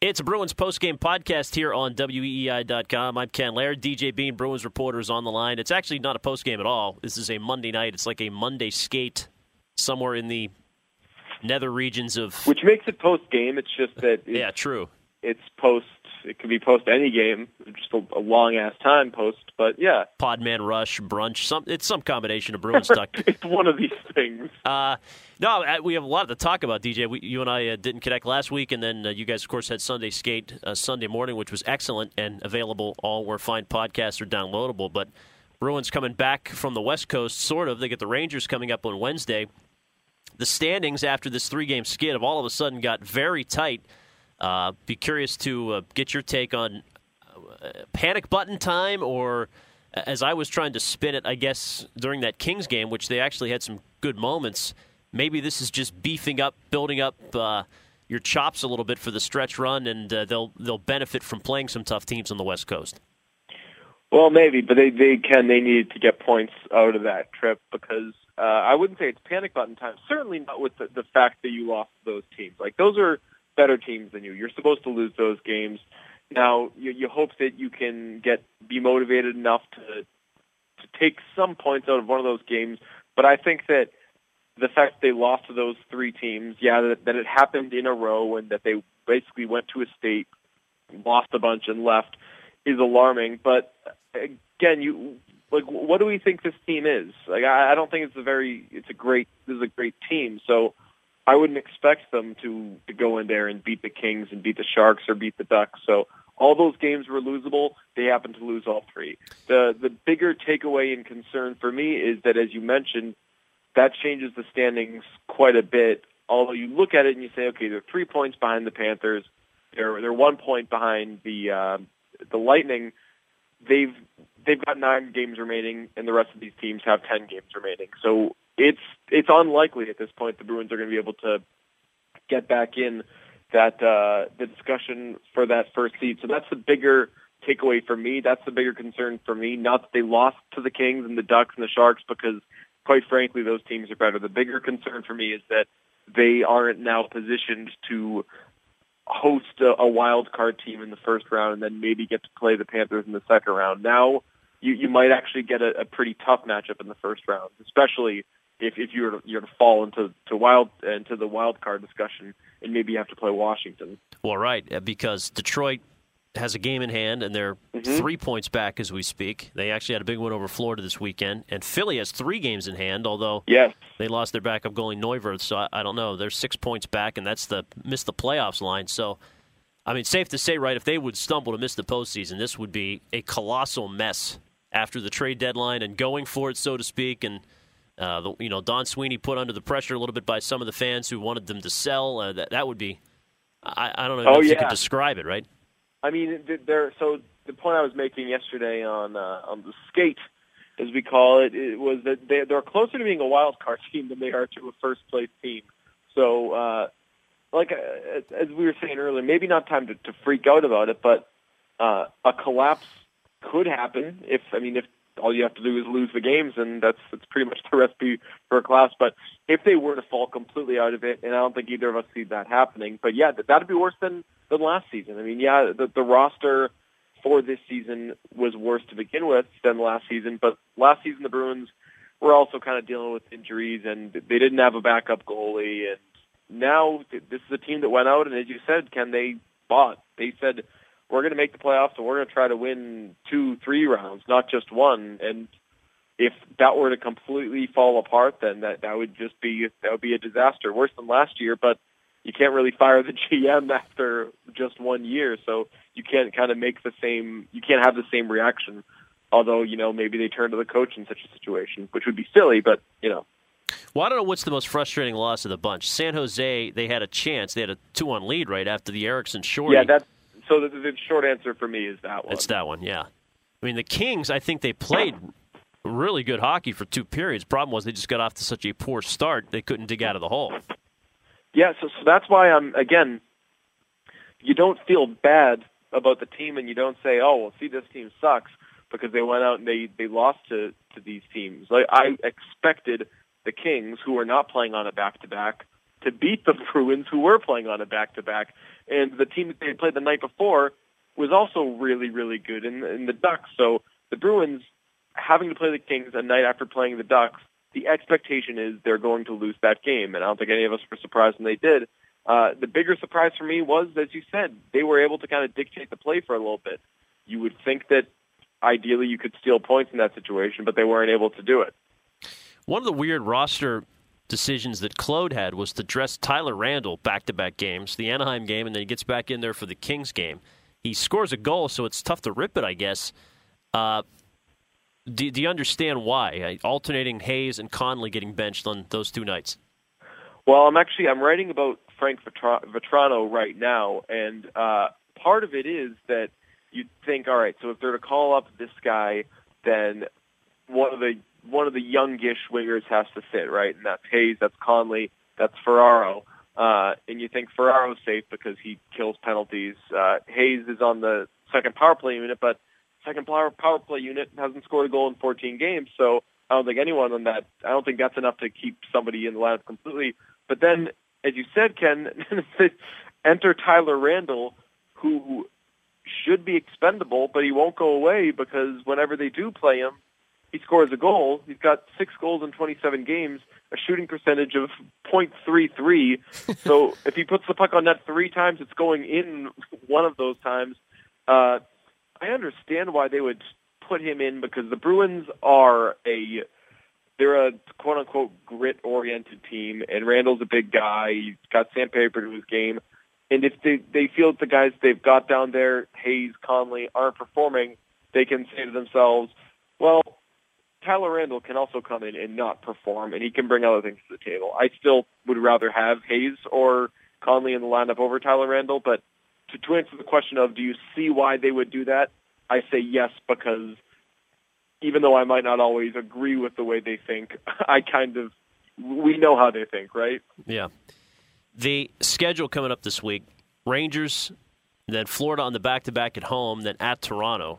It's a Bruins postgame podcast here on WEEI.com. I'm Ken Laird. DJ Bean, Bruins reporter, is on the line. It's actually not a postgame at all. This is a Monday night. It's like a Monday skate somewhere in the nether regions of. Which makes it postgame. It's just that. It's, yeah, true. It's post it could be post any game, just a, a long ass time post. But yeah, Podman Rush brunch. Some it's some combination of Bruins talk. it's one of these things. Uh, no, we have a lot to talk about, DJ. We, you and I uh, didn't connect last week, and then uh, you guys, of course, had Sunday Skate uh, Sunday morning, which was excellent and available all where fine podcasts are downloadable. But Bruins coming back from the West Coast, sort of. They get the Rangers coming up on Wednesday. The standings after this three game skid have all of a sudden got very tight. Uh, be curious to uh, get your take on uh, panic button time, or as I was trying to spin it, I guess during that Kings game, which they actually had some good moments. Maybe this is just beefing up, building up uh, your chops a little bit for the stretch run, and uh, they'll they'll benefit from playing some tough teams on the West Coast. Well, maybe, but they they can they need to get points out of that trip because uh, I wouldn't say it's panic button time. Certainly not with the, the fact that you lost those teams. Like those are better teams than you. You're supposed to lose those games. Now you, you hope that you can get be motivated enough to to take some points out of one of those games. But I think that the fact they lost to those three teams, yeah, that, that it happened in a row and that they basically went to a state, lost a bunch and left, is alarming. But again, you like what do we think this team is? Like I, I don't think it's a very it's a great this is a great team. So I wouldn't expect them to to go in there and beat the Kings and beat the Sharks or beat the Ducks. So all those games were losable. They happen to lose all three. The the bigger takeaway and concern for me is that, as you mentioned, that changes the standings quite a bit. Although you look at it and you say, okay, they're three points behind the Panthers. They're they're one point behind the uh, the Lightning. They've they've got nine games remaining, and the rest of these teams have ten games remaining. So it's it's unlikely at this point the Bruins are going to be able to get back in that uh, the discussion for that first seed. So that's the bigger takeaway for me. That's the bigger concern for me. Not that they lost to the Kings and the Ducks and the Sharks, because quite frankly, those teams are better. The bigger concern for me is that they aren't now positioned to host a, a wild card team in the first round and then maybe get to play the Panthers in the second round. Now you, you might actually get a, a pretty tough matchup in the first round, especially if if you're to, you're to fall into to wild into the wild card discussion and maybe you have to play Washington. Well, right, uh, because Detroit has a game in hand and they're mm-hmm. three points back as we speak. They actually had a big win over Florida this weekend, and Philly has three games in hand. Although yes. they lost their backup goalie Neuvirth, so I, I don't know. They're six points back, and that's the miss the playoffs line. So. I mean, safe to say, right? If they would stumble to miss the postseason, this would be a colossal mess after the trade deadline and going for it, so to speak. And uh, the, you know, Don Sweeney put under the pressure a little bit by some of the fans who wanted them to sell. Uh, that, that would be, I, I don't know oh, if yeah. you could describe it, right? I mean, there. So the point I was making yesterday on uh, on the skate, as we call it, it was that they, they're closer to being a wild card team than they are to a first place team. So, uh, like uh, as we were saying earlier, maybe not time to, to freak out about it, but uh, a collapse could happen if I mean if all you have to do is lose the games, and that's that's pretty much the recipe for a class. But if they were to fall completely out of it, and I don't think either of us see that happening, but yeah, that'd be worse than than last season. I mean, yeah, the the roster for this season was worse to begin with than last season, but last season the Bruins were also kind of dealing with injuries, and they didn't have a backup goalie, and now this is a team that went out, and as you said, can they bought? They said we're going to make the playoffs and we're going to try to win two, three rounds, not just one. And if that were to completely fall apart, then that that would just be that would be a disaster, worse than last year. But you can't really fire the GM after just one year, so you can't kind of make the same. You can't have the same reaction. Although you know maybe they turn to the coach in such a situation, which would be silly, but you know. Well, I don't know what's the most frustrating loss of the bunch. San Jose, they had a chance. They had a two-one lead right after the Eriksson shorty. Yeah, that's so the, the short answer for me is that one. It's that one, yeah. I mean, the Kings, I think they played really good hockey for two periods. Problem was they just got off to such a poor start they couldn't dig out of the hole. Yeah, so, so that's why I'm again. You don't feel bad about the team, and you don't say, "Oh, well, see, this team sucks," because they went out and they they lost to to these teams. Like I expected the Kings, who were not playing on a back to back, to beat the Bruins, who were playing on a back to back and the team that they played the night before was also really, really good in, in the Ducks. So the Bruins having to play the Kings a night after playing the Ducks, the expectation is they're going to lose that game, and I don't think any of us were surprised when they did. Uh, the bigger surprise for me was, as you said, they were able to kind of dictate the play for a little bit. You would think that ideally you could steal points in that situation, but they weren't able to do it. One of the weird roster decisions that Claude had was to dress Tyler Randell back to back games, the Anaheim game, and then he gets back in there for the Kings game. He scores a goal, so it's tough to rip it, I guess. Uh, do, do, you understand why? Alternating Hayes and Connolly getting benched on those two nights. Well, I'm actually I'm writing about Frank Vatrano right now, and uh, part of it is that you think, all right, so if they're to call up this guy, then one of the one of the youngish wingers has to sit, right? And that's Hayes, that's Connolly, that's Ferraro. Uh, and you think Ferraro's safe because he kills penalties. Uh, Hayes is on the second power play unit, but second power power play unit hasn't scored a goal in 14 games, so I don't think anyone on that. I don't think that's enough to keep somebody in the lineup completely. But then, as you said, Ken, enter Tyler Randell, who should be expendable, but he won't go away because whenever they do play him, he scores a goal. He's got six goals in 27 games, a shooting percentage of .33. so if he puts the puck on net three times, it's going in one of those times. Uh, I understand why they would put him in because the Bruins are a they're a quote unquote grit oriented team, and Randell's a big guy. He's got sandpaper to his game. And if they, they feel that the guys they've got down there, Hayes, Connolly, aren't performing, they can say to themselves, well, Tyler Randell can also come in and not perform, and he can bring other things to the table. I still would rather have Hayes or Connolly in the lineup over Tyler Randell, but to, to answer the question of do you see why they would do that, I say yes because even though I might not always agree with the way they think, I kind of we know how they think, right? Yeah. The schedule coming up this week: Rangers, then Florida on the back-to-back at home, then at Toronto.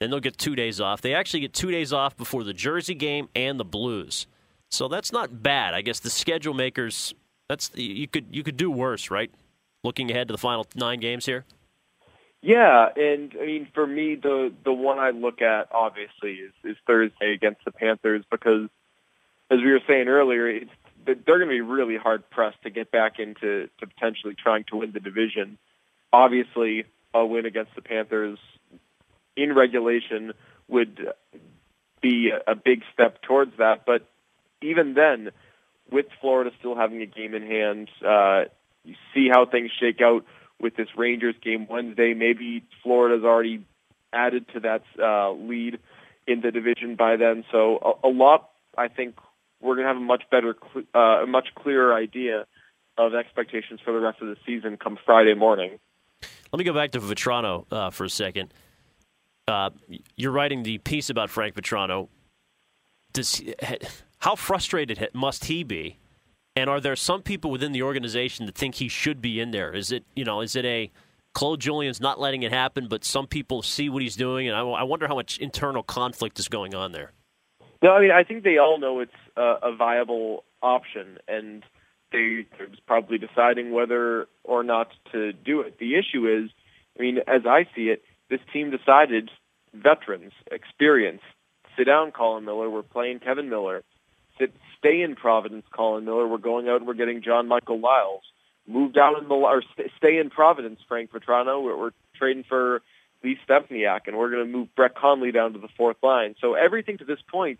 Then they'll get two days off. They actually get two days off before the Jersey game and the Blues, so that's not bad. I guess the schedule makers. That's you could you could do worse, right? Looking ahead to the final nine games here. Yeah, and I mean for me the the one I look at obviously is, is Thursday against the Panthers because as we were saying earlier, it's they're going to be really hard pressed to get back into to potentially trying to win the division. Obviously, a win against the Panthers in regulation would be a big step towards that. But even then, with Florida still having a game in hand, uh, you see how things shake out with this Rangers game Wednesday. Maybe Florida's already added to that uh, lead in the division by then. So a, a lot, I think, we're going to have a much better, uh, a much clearer idea of expectations for the rest of the season come Friday morning. Let me go back to Vatrano uh, for a second. Uh, you're writing the piece about Frank Vatrano. Does how frustrated must he be? And are there some people within the organization that think he should be in there? Is it you know is it a Claude Julien's not letting it happen, but some people see what he's doing, and I, I wonder how much internal conflict is going on there. No, I mean I think they all know it's a, a viable option, and they are probably deciding whether or not to do it. The issue is, I mean, as I see it, this team decided veterans, experience, sit down, Colin Miller. We're playing Kevan Miller. Sit, stay in Providence, Colin Miller. We're going out and we're getting John Michael Liles. Move down in the or stay in Providence, Frank Vatrano. We're, we're trading for Lee Stempniak, and we're going to move Brett Connolly down to the fourth line. So everything to this point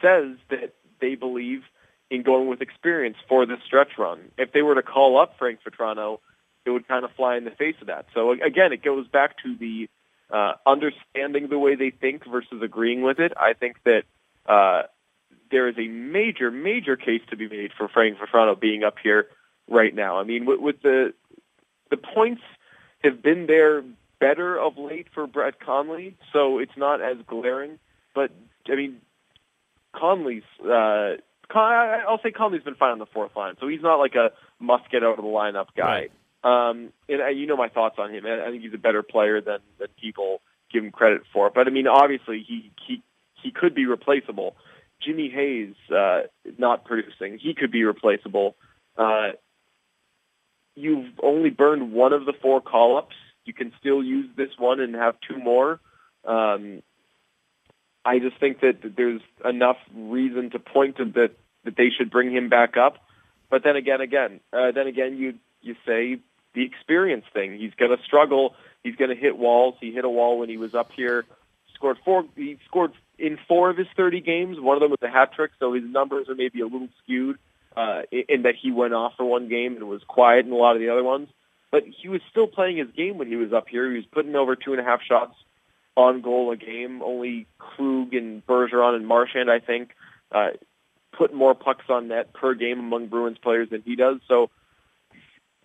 says that they believe in going with experience for this stretch run. If they were to call up Frank Vatrano, it would kind of fly in the face of that. So again, it goes back to the uh, understanding the way they think versus agreeing with it. I think that uh, there is a major, major case to be made for Frank Vatrano being up here right now. I mean, with, with the the points have been there better of late for Brett Connolly, so it's not as glaring. But I mean, Connolly's. Uh, Con- I'll say Connolly's been fine on the fourth line, so he's not like a must get out of the lineup guy. Right. Um, and uh, you know my thoughts on him. I think he's a better player than than people give him credit for. But I mean, obviously he he he could be replaceable. Jimmy Hayes uh, not producing, he could be replaceable. Uh, you've only burned one of the four call-ups. You can still use this one and have two more. Um, I just think that there's enough reason to point to that that they should bring him back up. But then again, again, uh, then again, you you say the experience thing. He's going to struggle. He's going to hit walls. He hit a wall when he was up here. Scored four. He scored in four of his 30 games. One of them was a hat trick, so his numbers are maybe a little skewed uh, in that he went off for one game and was quiet in a lot of the other ones. But he was still playing his game when he was up here. He was putting over two and a half shots on goal a game. Only Krug and Bergeron and Marchand, I think, uh, put more pucks on net per game among Bruins players than he does. So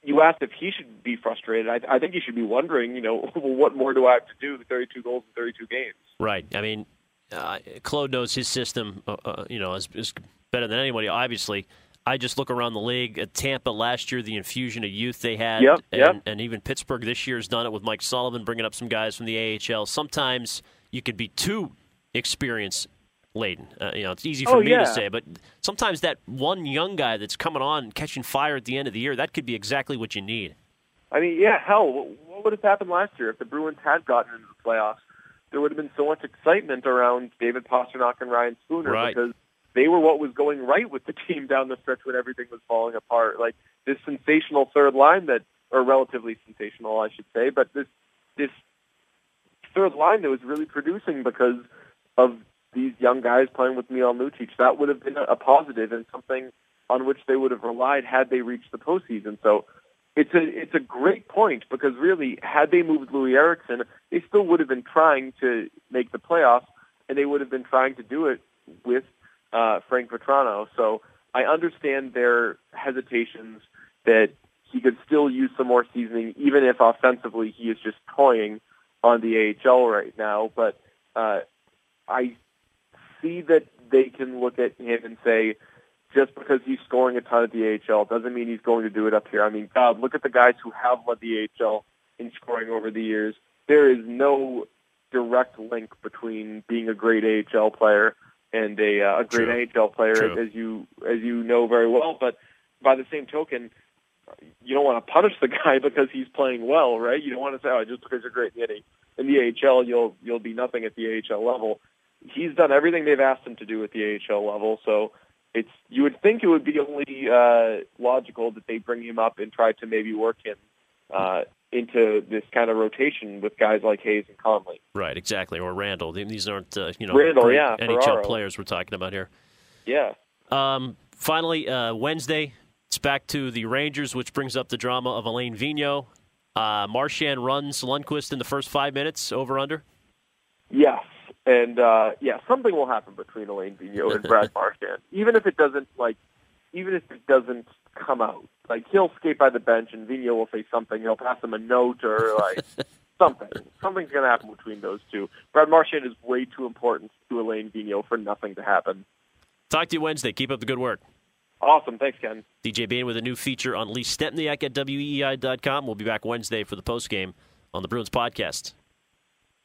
you asked if he should be frustrated. I, I think he should be wondering, you know, well, what more do I have to do? 32 goals in 32 games. Right. I mean, uh, Claude knows his system, uh, uh, you know, is, is better than anybody, obviously. I just look around the league at Tampa last year, the infusion of youth they had, yep, and, yep. and even Pittsburgh this year has done it with Mike Sullivan bringing up some guys from the AHL. Sometimes you could be too experience laden. Uh, you know, it's easy for oh, me yeah. to say, but sometimes that one young guy that's coming on and catching fire at the end of the year, that could be exactly what you need. I mean, yeah, hell, what would have happened last year if the Bruins had gotten into the playoffs? There would have been so much excitement around David Pastrnak and Ryan Spooner right. because they were what was going right with the team down the stretch when everything was falling apart. Like this sensational third line that, or relatively sensational, I should say, but this this third line that was really producing because of these young guys playing with Milan Lucic. That would have been a positive and something on which they would have relied had they reached the postseason. So it's a it's a great point because really, had they moved Loui Eriksson, they still would have been trying to make the playoffs, and they would have been trying to do it with uh, Frank Vatrano. So I understand their hesitations that he could still use some more seasoning, even if offensively he is just toying on the AHL right now. But uh, I see that they can look at him and say, just because he's scoring a ton at the AHL doesn't mean he's going to do it up here. I mean, God, look at the guys who have led the AHL in scoring over the years. There is no direct link between being a great AHL player and a, uh, a great True. AHL player, True. as you as you know very well. But by the same token, you don't want to punish the guy because he's playing well, right? You don't want to say, "Oh, just because you're great in the, in the AHL, you'll you'll be nothing at the AHL level." He's done everything they've asked him to do at the AHL level, so it's you would think it would be only uh, logical that they bring him up and try to maybe work him uh, into this kind of rotation with guys like Hayes and Connolly. Right, exactly. Or Randell. These aren't uh, you know Randell, yeah, NHL Ferraro. players we're talking about here. Yeah. Um, finally, uh, Wednesday, it's back to the Rangers, which brings up the drama of Alain Vigneault. Uh, Marchand runs Lundqvist in the first five minutes, over under. Yes, and uh, yeah, something will happen between Alain Vigneault and Brad Marchand, even if it doesn't like, even if it doesn't come out. Like he'll skate by the bench, and Vigneault will say something. He'll pass him a note or like something. Something's going to happen between those two. Brad Marchand is way too important to Alain Vigneault for nothing to happen. Talk to you Wednesday. Keep up the good work. Awesome, thanks, Ken. DJ Bean with a new feature on Lee Stempniak at WEEI.com. We'll be back Wednesday for the post game on the Bruins podcast.